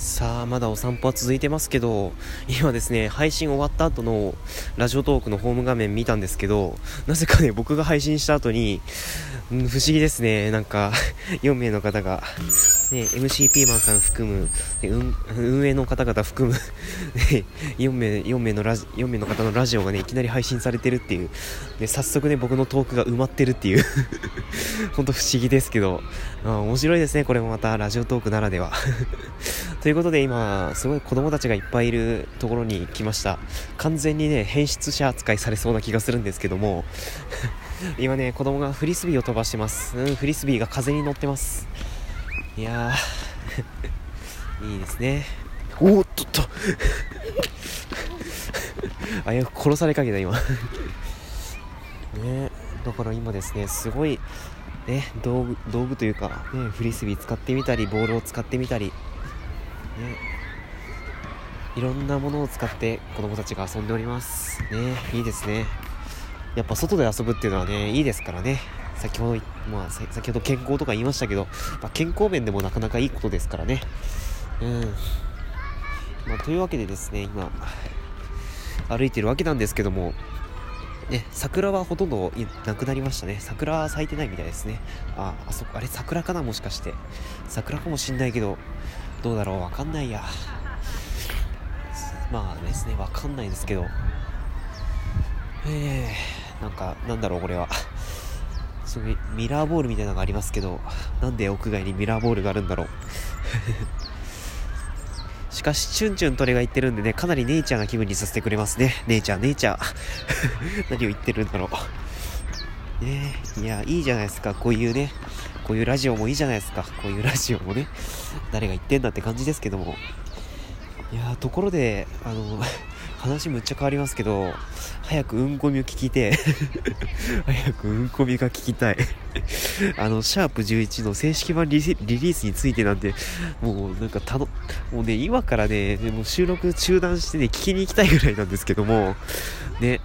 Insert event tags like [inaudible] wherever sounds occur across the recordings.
さあまだお散歩は続いてますけど今ですね配信終わった後のラジオトークのホーム画面見たんですけどなぜかね僕が配信した後に、不思議ですね。なんか [laughs] 4名の方が、ね、MC ピーマンさん含む、うん、[laughs] 運営の方々含む [laughs] ね、4, 名 4, 名のラジ4名の方のラジオがねいきなり配信されてるっていうで早速ね僕のトークが埋まってるっていう [laughs] 本当不思議ですけどあ面白いですねこれもまたラジオトークならではということで今、すごい子供たちがいっぱいいるところに来ました。完全にね、変質者扱いされそうな気がするんですけども、今ね、子供がフリスビーを飛ばしてます。うん、フリスビーが風に乗ってます。いやー、[laughs] いいですね。おっとっと。[laughs] あ、や殺されかけた今。[laughs] ねだから今ですね、すごい、ね、道具、道具というか、ね、フリスビー使ってみたり、ボールを使ってみたり、ね。いろんなものを使って子供たちが遊んでおります。ねいいですね。やっぱ外で遊ぶっていうのはねいいですからね。先ほど、まあ、先ほど健康とか言いましたけど、まあ、健康面でもなかなかいいことですからね。うん。まあ、というわけでですね今歩いてるわけなんですけどもね、桜はほとんどなくなりましたね。桜は咲いてないみたいですね。あ、あそこ、あれ桜かな？もしかして。桜かもしんないけど、どうだろう？わかんないや。まあですねわかんないですけど。えー、なんかなんだろうこれは。そういうミラーボールみたいなのがありますけどなんで屋外にミラーボールがあるんだろう [laughs] しかし、チュンチュン鳥が言ってるんでね、かなりネイチャーな気分にさせてくれますね。ネイチャー、ネイチャー。[laughs] 何を言ってるんだろう。ねいや、いいじゃないですか、こういうね、こういうラジオもいいじゃないですか。こういうラジオもね。誰が言ってんだって感じですけども。いやところで、あの、話むっちゃ変わりますけど、早くうんこみを聞きて [laughs] 早くうんこみが聞きたい。[laughs] あの、シャープ11の正式版リリースについてなんて、もうなんかたの、もうね、今からね、もう収録中断してね、聞きに行きたいぐらいなんですけども、ね、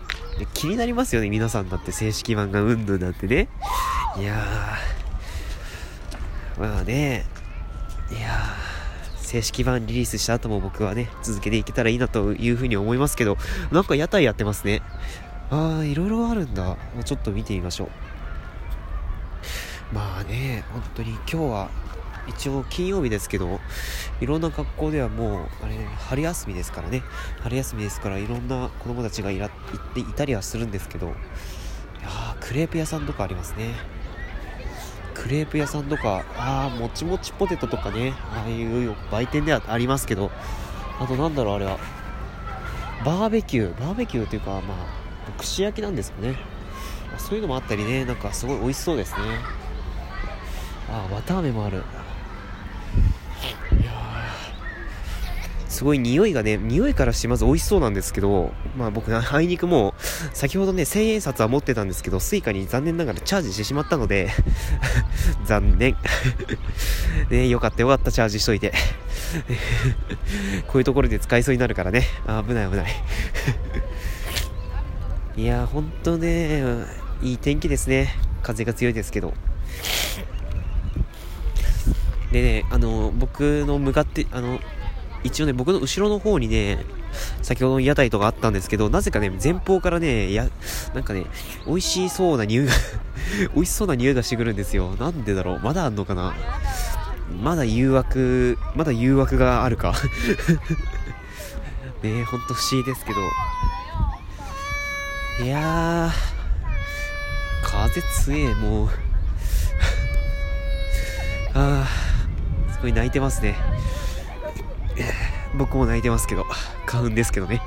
気になりますよね、皆さんだって正式版がうんぬんなんてね。いやー、まあね、いやー。正式版リリースした後も僕はね、続けていけたらいいなというふうに思いますけど、なんか屋台やってますね。ああ、いろいろあるんだ。ちょっと見てみましょう。まあね、本当に今日は、一応金曜日ですけど、いろんな学校ではもう、あれ、ね、春休みですからね。春休みですから、いろんな子供たちがいら行っていたりはするんですけど、いやクレープ屋さんとかありますね。クレープ屋さんとか、ああ、もちもちポテトとかね、ああいう売店ではありますけど、あとなんだろう、あれは、バーベキュー、バーベキューというか、まあ、串焼きなんですかね。そういうのもあったりね、なんかすごい美味しそうですね。ああ、綿あめもある。すごい匂いがね、匂いからしてまず美味しそうなんですけど、まあ僕、あいにくも、先ほどね、千円札は持ってたんですけど、 Suica に残念ながらチャージしてしまったので [laughs] 残念 [laughs] ね、よかったよかった、チャージしといて [laughs] こういうところで使いそうになるからね、危ない危ないいやほんとね、いい天気ですね。風が強いですけど。でね、あの、僕の向かって、あの、一応ね、僕の後ろの方にね、先ほどの屋台とかあったんですけど、なぜかね、前方からね、や、なんかね、美味しそうな匂いが [laughs] 美味しそうな匂いがしてくるんですよ。なんでだろう？まだあんのかな？まだ誘惑、まだ誘惑があるか？[laughs] ねえ、ほんと不思議ですけど。いやー、風強え、もう [laughs] あー、すごい泣いてますね。僕も泣いてますけど、花粉ですけどね。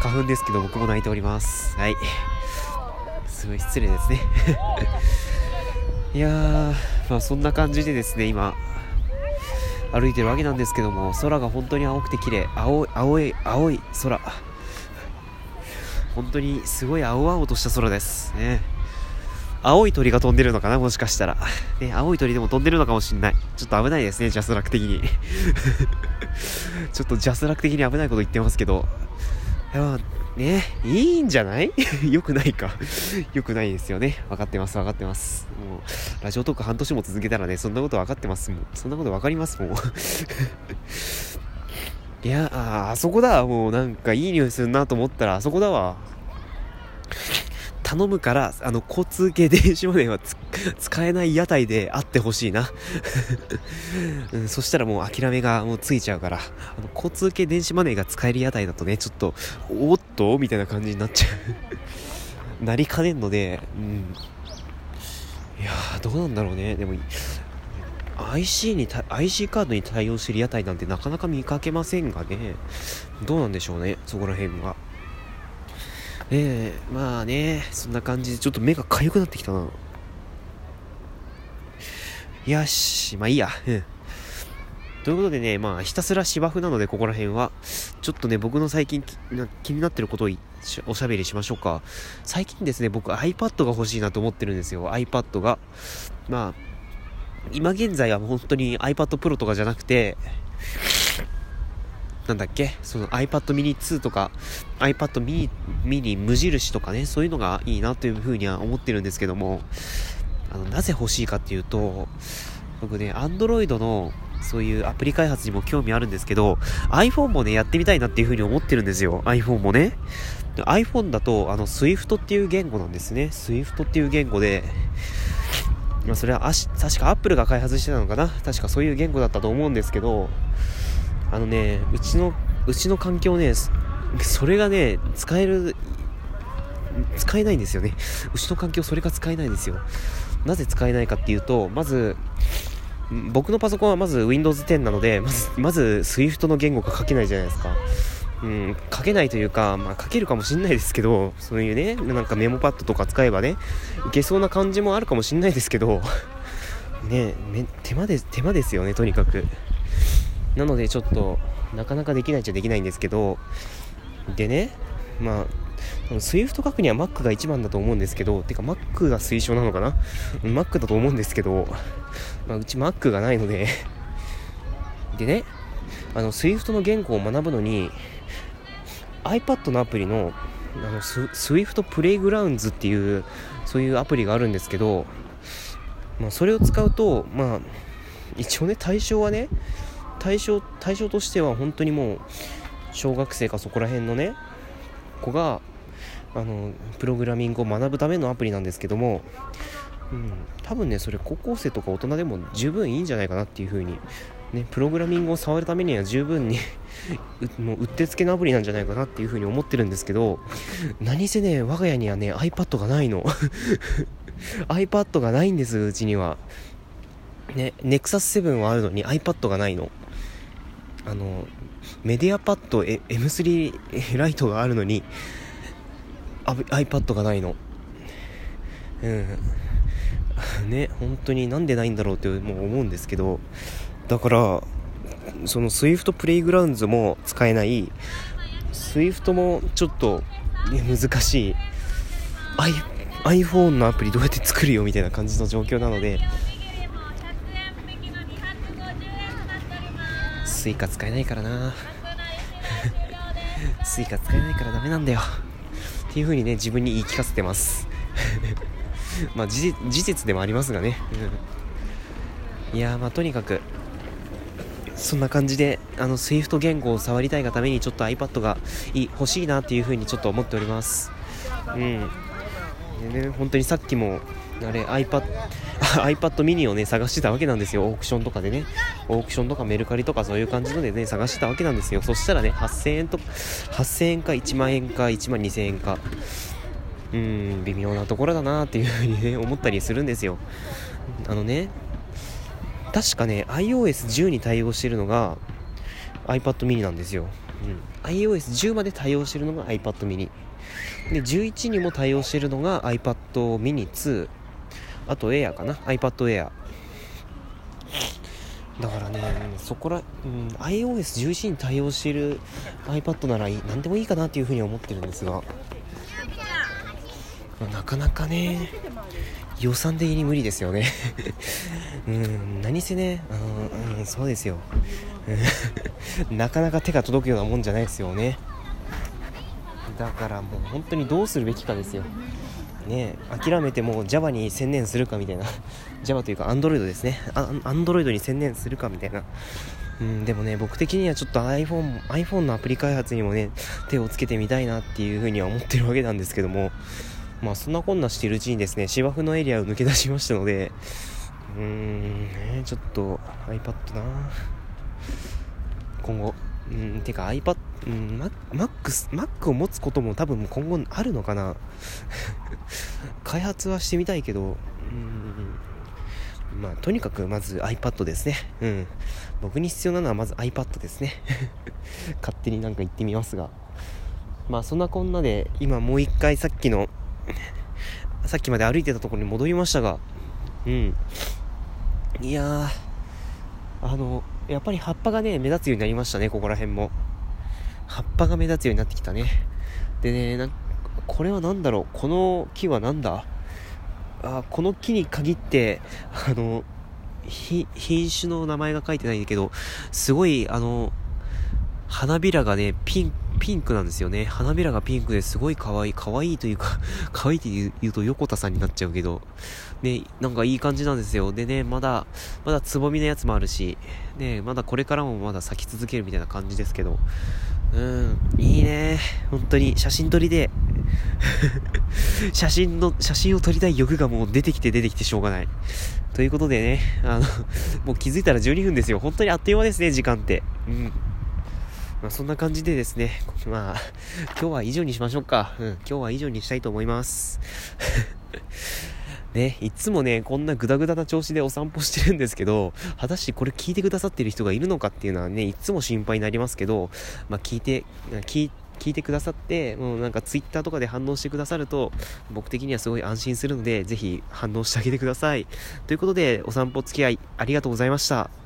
花粉ですけど僕も泣いております。はい。すごい失礼ですね。[laughs] いやー、まあそんな感じでですね、今、歩いてるわけなんですけども、空が本当に青くて綺麗。青い、青い、青い空。本当にすごい青々とした空です。ね。青い鳥が飛んでるのかなもしかしたら。ね、青い鳥でも飛んでるのかもしんない。ちょっと危ないですね、ジャスラック的に。[laughs] ちょっとジャスラック的に危ないこと言ってますけど。いや、ね、いいんじゃない？[laughs] よくないか。よくないですよね。分かってます、分かってます。もう、ラジオトーク半年も続けたらね、そんなこと分かってますもん。そんなこと分かりますもん。[laughs] いやああそこだもうなんかいい匂いするなと思ったらあそこだわ頼むから、あの、交通系電子マネーは [laughs] 使えない屋台であってほしいな、[laughs] うん。そしたらもう諦めがもうついちゃうから、あの、交通系電子マネーが使える屋台だとね、ちょっと、おっと？みたいな感じになっちゃう [laughs] なりかねんので、うん。いやどうなんだろうね。でも、IC に IC カードに対応してる屋台なんてなかなか見かけませんがねどうなんでしょうねそこら辺はええー、まあねそんな感じでちょっと目が痒くなってきたなよしまあいいやうんということでね、まあ、ひたすら芝生なので、ここら辺は。ちょっとね、僕の最近気になってることをおしゃべりしましょうか。最近ですね、僕 iPad が欲しいなと思ってるんですよ。iPad が。まあ、今現在は本当に iPad Pro とかじゃなくて、なんだっけ？その iPad mini 2とか iPad mini, mini 無印とかね、そういうのがいいなというふうには思ってるんですけども、あの、なぜ欲しいかっていうと、僕ね、Android のそういうアプリ開発にも興味あるんですけど、iPhone もね、やってみたいなっていうふうに思ってるんですよ。iPhone もね。iPhone だと、あの、Swift っていう言語なんですね。Swift っていう言語で、まあ、それはあし確かアップルが開発してたのかな確かそういう言語だったと思うんですけどあのねうちのうちの環境ねそれがね使える使えないんですよね。うちの環境それが使えないんですよ。なぜ使えないかっていうとまず僕のパソコンはまず Windows 10なのでまずまず Swift の言語が書けないじゃないですか。うん、書けないというか、まあ、書けるかもしんないですけど、そういうね、なんかメモパッドとか使えばね、いけそうな感じもあるかもしんないですけど、ね手間で手間ですよね、とにかく。なので、ちょっと、なかなかできないっちゃできないんですけど、でね、まあ、Swift 書くには Mac が一番だと思うんですけど、てか Mac が推奨なのかな ?Mac だと思うんですけど、まあ、うち Mac がないのででね、あの、Swift の言語を学ぶのに、iPad のアプリのあのス Swift プレイグラウンズっていうそういうアプリがあるんですけど、まあ、それを使うとまあ一応ね対象はね対象対象としては本当にもう小学生かそこら辺のね子があのプログラミングを学ぶためのアプリなんですけども、うん、多分ねそれ高校生とか大人でも十分いいんじゃないかなっていう風にね、プログラミングを触るためには十分に [laughs] もううってつけのアプリなんじゃないかなっていうふうに思ってるんですけど何せね我が家にはね iPad がないの。[laughs] iPad がないんですうちには。ね NEXUS7 はあるのに iPad がないの。あのメディアパッド M3 ライトがあるのに iPad がないの。うん。[laughs] ね本当になんでないんだろうってもう思うんですけどだからその SWIFT プレイグラウンズも使えない。SWIFT もちょっと、難しい。iPhone のアプリどうやって作るよみたいな感じの状況なのでスイカ使えないからな。[laughs] スイカ使えないからダメなんだよ。っていう風にね自分に言い聞かせてます。[laughs] まあ事実でもありますがね、うん、いやまあとにかくそんな感じで、あの、SWIFT 言語を触りたいがために、ちょっと iPad が欲しいなっていう風にちょっと思っております。うん。でね、本当にさっきも、あれ、iPad、[laughs] iPad mini をね、探してたわけなんですよ。オークションとかでね。オークションとかメルカリとかそういう感じのでね、探してたわけなんですよ。そしたらね、8000円と、8000円か1万円か1万2000円か。うん、微妙なところだなっていう風にね、思ったりするんですよ。あのね、確かね iOS10 に対応してるのが iPad mini なんですよ、うん、iOS10 まで対応してるのが iPad mini で11にも対応してるのが iPad mini 2あと Air かな？iPad Air だからねそこら、うん、iOS11 に対応している iPad なら何でもいいかなっていうふうに思ってるんですが。なかなかね予算的に無理ですよね。[laughs] うん何せねあの、うん、そうですよ。[laughs] なかなか手が届くようなもんじゃないですよね。だからもう本当にどうするべきかですよ。ね諦めてもう Java に専念するかみたいな。[laughs] Java というか Android ですね。アンドロイドに専念するかみたいな。うん、でもね、僕的にはちょっと iPhone、iPhone のアプリ開発にもね、手をつけてみたいなっていうふうには思ってるわけなんですけども、まあそんなこんなしてるうちにですね、芝生のエリアを抜け出しましたので、うーん、ね、ちょっと iPad な。今後、うん、てか iPad、うん、Mac、Mac を持つことも多分今後あるのかな [laughs] 開発はしてみたいけど、うんまあ、とにかくまず iPad ですね。うん。僕に必要なのはまず iPad ですね。[laughs] 勝手になんか言ってみますが。まあ、そんなこんなで、今もう一回さっきの、さっきまで歩いてたところに戻りましたが、うん。いや、あの、やっぱり葉っぱがね、目立つようになりましたね、ここら辺も。葉っぱが目立つようになってきたね。でね、なこれは何だろう？この木は何だ？あこの木に限って、あの、品種の名前が書いてないんだけど、すごい、あの、花びらがね、ピン、ピンクなんですよね。花びらがピンクですごい可愛い。可愛いというか [laughs] 可愛いって言うと横田さんになっちゃうけど、ね、なんかいい感じなんですよ。でね、まだ、まだつぼみのやつもあるし、ね、まだこれからもまだ咲き続けるみたいな感じですけど、うん、いいね。本当に写真撮りで、[laughs] 写真の、写真を撮りたい欲がもう出てきて出てきてしょうがない。ということでね、あの、もう気づいたら12分ですよ。本当にあっという間ですね、時間って。うん。まあ、そんな感じでですね、まあ、今日は以上にしましょうか。うん、今日は以上にしたいと思います。ね、いつもね、こんなグダグダな調子でお散歩してるんですけど、果たしてこれ聞いてくださってる人がいるのかっていうのはね、いつも心配になりますけど、まあ、聞いて、聞いて、聞いてくださって、もうなんかツイッターとかで反応してくださると、僕的にはすごい安心するので、ぜひ反応してあげてください。ということで、お散歩付き合いありがとうございました。